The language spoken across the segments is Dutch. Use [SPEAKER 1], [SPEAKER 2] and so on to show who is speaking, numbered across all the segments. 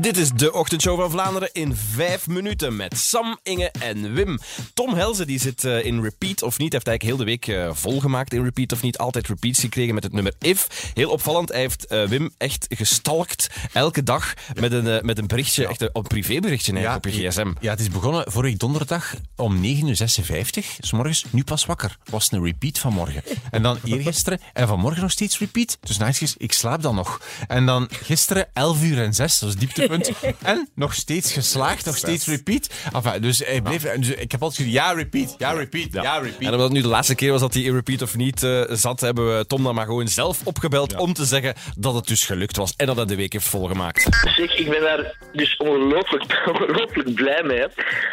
[SPEAKER 1] Dit is de ochtendshow van Vlaanderen in vijf minuten met Sam, Inge en Wim. Tom Helze die zit eh, in repeat of niet. Hij heeft eigenlijk heel de week eh, volgemaakt in repeat of niet. Altijd repeats gekregen met het nummer If. Heel opvallend, hij heeft eh, Wim echt gestalkt elke dag met een, met een berichtje, echt een, een privéberichtje eigenlijk op je gsm.
[SPEAKER 2] Ja, het is begonnen vorige donderdag om 9.56 uur, 56, s morgens, nu pas wakker. Was een repeat van morgen. En dan eergisteren, en vanmorgen nog steeds repeat. Dus naast ik slaap dan nog. En dan gisteren 11 uur en 6, dat is En nog steeds geslaagd, nog steeds repeat. Enfin, dus hij bleef, dus ik heb altijd gezegd, ja, repeat, ja, repeat, ja, repeat.
[SPEAKER 1] En omdat het nu de laatste keer was dat hij in repeat of niet eh, zat, hebben we Tom dan maar gewoon zelf opgebeld om te zeggen dat het dus gelukt was en dat hij de week heeft volgemaakt.
[SPEAKER 3] Zeg, ik ben daar dus ongelooflijk, ongelooflijk blij mee. hè.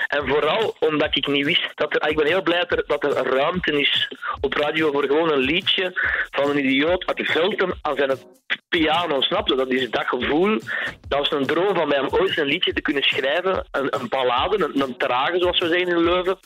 [SPEAKER 3] En vooral omdat ik niet wist dat er... Ik ben heel blij dat er, dat er ruimte is op radio voor gewoon een liedje van een idioot uit de Velten aan zijn piano, snap je? Dat is dat gevoel. Dat was een droom van mij om ooit een liedje te kunnen schrijven. Een, een ballade, een, een trage, zoals we zeggen in Leuven.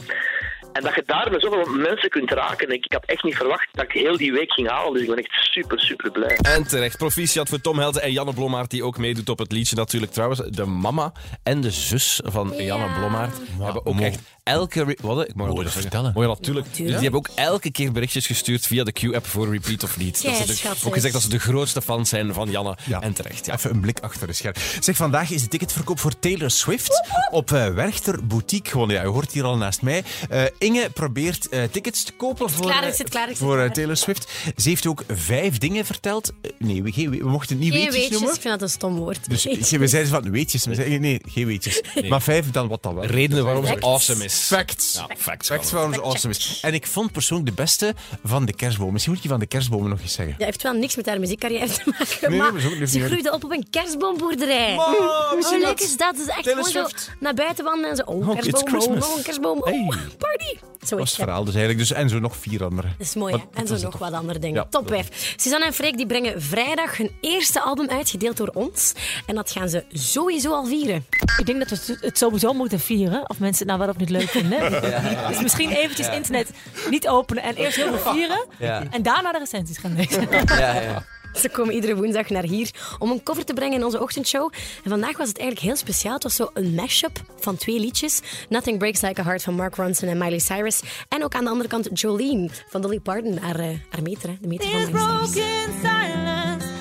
[SPEAKER 3] En dat je daar met zoveel mensen kunt raken. Ik, ik had echt niet verwacht dat ik heel die week ging halen. Dus ik ben echt super, super blij.
[SPEAKER 1] En terecht, proficiat voor Tom Helden en Janne Blommaert, die ook meedoet op het liedje natuurlijk. Trouwens, de mama en de zus van Janne Blommaert hebben ook
[SPEAKER 2] mo-
[SPEAKER 1] echt elke... Wat? Ik mag dat zeggen.
[SPEAKER 2] vertellen?
[SPEAKER 1] Mooi, natuurlijk.
[SPEAKER 4] Natuurlijk.
[SPEAKER 1] Die hebben ook elke keer berichtjes gestuurd via de Q-app voor Repeat of niet. Dat ze de- ook gezegd dat ze de grootste fans zijn van Janne.
[SPEAKER 2] Ja.
[SPEAKER 1] En terecht, ja.
[SPEAKER 2] Even een blik achter de scherm. Zeg, vandaag is de ticketverkoop voor Taylor Swift op eh, Werchter Boutique. Gewoon, ja, u hoort hier al naast mij. Eh, Inge probeert eh, tickets te kopen voor,
[SPEAKER 4] klaar,
[SPEAKER 2] eh,
[SPEAKER 4] ik zit klaar, ik zit
[SPEAKER 2] voor eh. Taylor Swift. Ze heeft ook vijf dingen verteld. Nee, we, geen- we mochten het niet
[SPEAKER 4] Geen
[SPEAKER 2] weetjes
[SPEAKER 4] weetjes,
[SPEAKER 2] noemen.
[SPEAKER 4] ik vind dat een stom woord.
[SPEAKER 2] Dus we zeiden van weetjes. We zeiden, nee, geen weetjes. Maar vijf, dan wat dan wel.
[SPEAKER 1] Redenen waarom ze
[SPEAKER 4] Facts.
[SPEAKER 1] awesome is.
[SPEAKER 2] Facts.
[SPEAKER 1] Ja, facts.
[SPEAKER 2] Facts waarom ze awesome is. En ik vond persoonlijk de beste van de kerstboom. Misschien moet je van de kerstbomen nog eens zeggen.
[SPEAKER 4] Ja, heeft wel niks met haar muziekcarrière te maken,
[SPEAKER 2] Nee,
[SPEAKER 4] maar ze
[SPEAKER 2] niet
[SPEAKER 4] groeide op op een kerstboomboerderij.
[SPEAKER 2] Wow,
[SPEAKER 4] Hoe
[SPEAKER 2] misschien
[SPEAKER 4] leuk
[SPEAKER 2] dat-
[SPEAKER 4] is dat? Het is echt
[SPEAKER 2] Taylor
[SPEAKER 4] gewoon zo
[SPEAKER 2] Swift.
[SPEAKER 4] naar buiten wandelen en zo. Oh,
[SPEAKER 2] Oh,
[SPEAKER 4] kerstboom, oh,
[SPEAKER 2] Christmas.
[SPEAKER 4] oh, een kerstboom, oh,
[SPEAKER 2] Hey.
[SPEAKER 4] party. Zo is
[SPEAKER 2] het verhaal dus eigenlijk. Dus, en zo nog vier andere.
[SPEAKER 4] Dat is mooi, hè? En zo
[SPEAKER 2] was
[SPEAKER 4] nog wat andere dingen.
[SPEAKER 2] Ja.
[SPEAKER 4] Top 5. Suzanne en Freek die brengen vrijdag hun eerste album uit, gedeeld door ons. En dat gaan ze sowieso al vieren.
[SPEAKER 5] Ik denk dat we het sowieso moeten vieren. Of mensen het nou wel of niet leuk vinden. Dus misschien eventjes internet niet openen en eerst heel veel vieren.
[SPEAKER 6] Ja.
[SPEAKER 5] En daarna de recensies gaan lezen.
[SPEAKER 6] Ja, ja.
[SPEAKER 4] Ze komen iedere woensdag naar hier om een cover te brengen in onze ochtendshow. En vandaag was het eigenlijk heel speciaal. Het was zo een mashup van twee liedjes. Nothing Breaks Like a Heart van Mark Ronson en Miley Cyrus. En ook aan de andere kant Jolene van Dolly Parton, haar, eh, haar meter, hè, de meter van Miley Cyrus.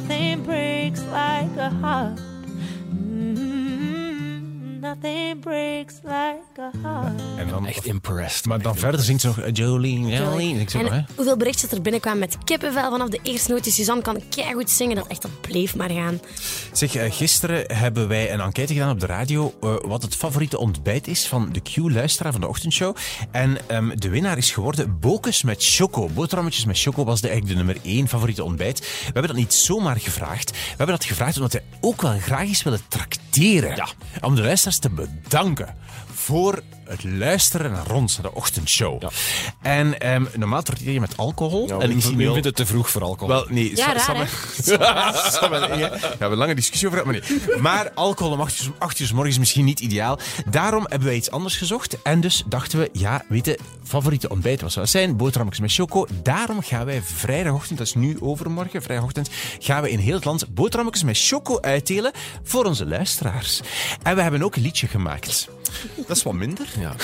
[SPEAKER 5] Nothing breaks like a heart. Nothing breaks like a heart.
[SPEAKER 2] En dan,
[SPEAKER 1] Echt impressed.
[SPEAKER 2] maar dan verder zingt ze nog eh, Jolene, Jolene. Ik zeg hè.
[SPEAKER 4] En hoeveel berichtjes er binnenkwamen met kippenvel vanaf de eerste noot. Dus Suzanne kan goed zingen. Dat echt, dat bleef maar gaan.
[SPEAKER 2] Zeg, eh, gisteren hebben wij een enquête gedaan op de radio eh, wat het favoriete ontbijt is van de Q-luisteraar van de ochtendshow. En ehm, de winnaar is geworden Bokus met choco. Boterhammetjes met choco was de, eigenlijk de nummer één favoriete ontbijt. We hebben dat niet zomaar gevraagd. We hebben dat gevraagd omdat wij ook wel graag eens willen tracteren.
[SPEAKER 1] Ja.
[SPEAKER 2] Om de luisteraars te bedanken voor het luisteren naar ons, naar de ochtendshow. En ehm, normaal trakteer je met alcohol.
[SPEAKER 1] Ja,
[SPEAKER 2] en
[SPEAKER 1] ik
[SPEAKER 2] zie nu
[SPEAKER 1] vind
[SPEAKER 2] al-
[SPEAKER 1] het te vroeg voor alcohol.
[SPEAKER 2] wel, nee,
[SPEAKER 4] Ja, raar,
[SPEAKER 2] Sam-
[SPEAKER 4] hè?
[SPEAKER 2] Sam en Inge, Daar hebben we een lange discussie over gehad, maar nee. Maar alcohol om 8 uur, 8 uur 's morgens is misschien niet ideaal. Daarom hebben wij iets anders gezocht. En dus dachten we, ja, weet je, favoriete ontbijt, wat zou dat zijn? Boterhammetjes met choco. Daarom gaan wij vrijdagochtend, dat is nu overmorgen, vrijdagochtend, gaan we in heel het land boterhammetjes met choco uitdelen voor onze luisteraars. En we hebben ook een liedje gemaakt. Dat is wat minder.
[SPEAKER 1] Ja.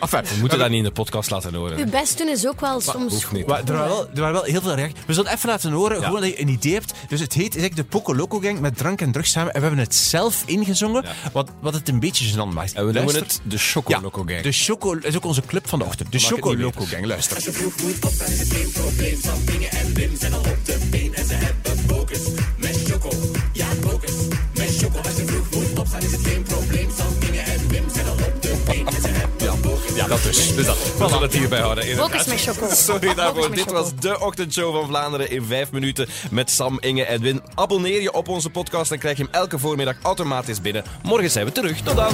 [SPEAKER 2] Enfin,
[SPEAKER 1] We moeten dat niet in de podcast laten horen.
[SPEAKER 4] Uw best doen is ook wel soms
[SPEAKER 1] hoeft niet.
[SPEAKER 4] goed.
[SPEAKER 2] Maar er waren wel, er waren wel heel veel reacties. We zullen het even laten horen, gewoon dat je een idee hebt. Dus het heet is eigenlijk de Poco Loco Gang met drank en drugs samen. En we hebben het zelf ingezongen, wat, wat het een beetje gênant maakt.
[SPEAKER 1] En we noemen
[SPEAKER 2] Luister.
[SPEAKER 1] het de Choco
[SPEAKER 2] Ja,
[SPEAKER 1] Loco Gang.
[SPEAKER 2] De Choco is ook onze club van de ochtend. De
[SPEAKER 1] maak het
[SPEAKER 2] Choco
[SPEAKER 1] niet
[SPEAKER 2] Loco
[SPEAKER 1] beter.
[SPEAKER 2] Gang, luister.
[SPEAKER 1] Ja, dat dus. Dus dat. We zullen het hierbij houden. inderdaad.
[SPEAKER 4] Focus met choco.
[SPEAKER 1] Sorry daarvoor. Dit was de ochtendshow van Vlaanderen in vijf minuten met Sam, Inge en Win. Abonneer je op onze podcast, dan krijg je hem elke voormiddag automatisch binnen. Morgen zijn we terug. Tot dan.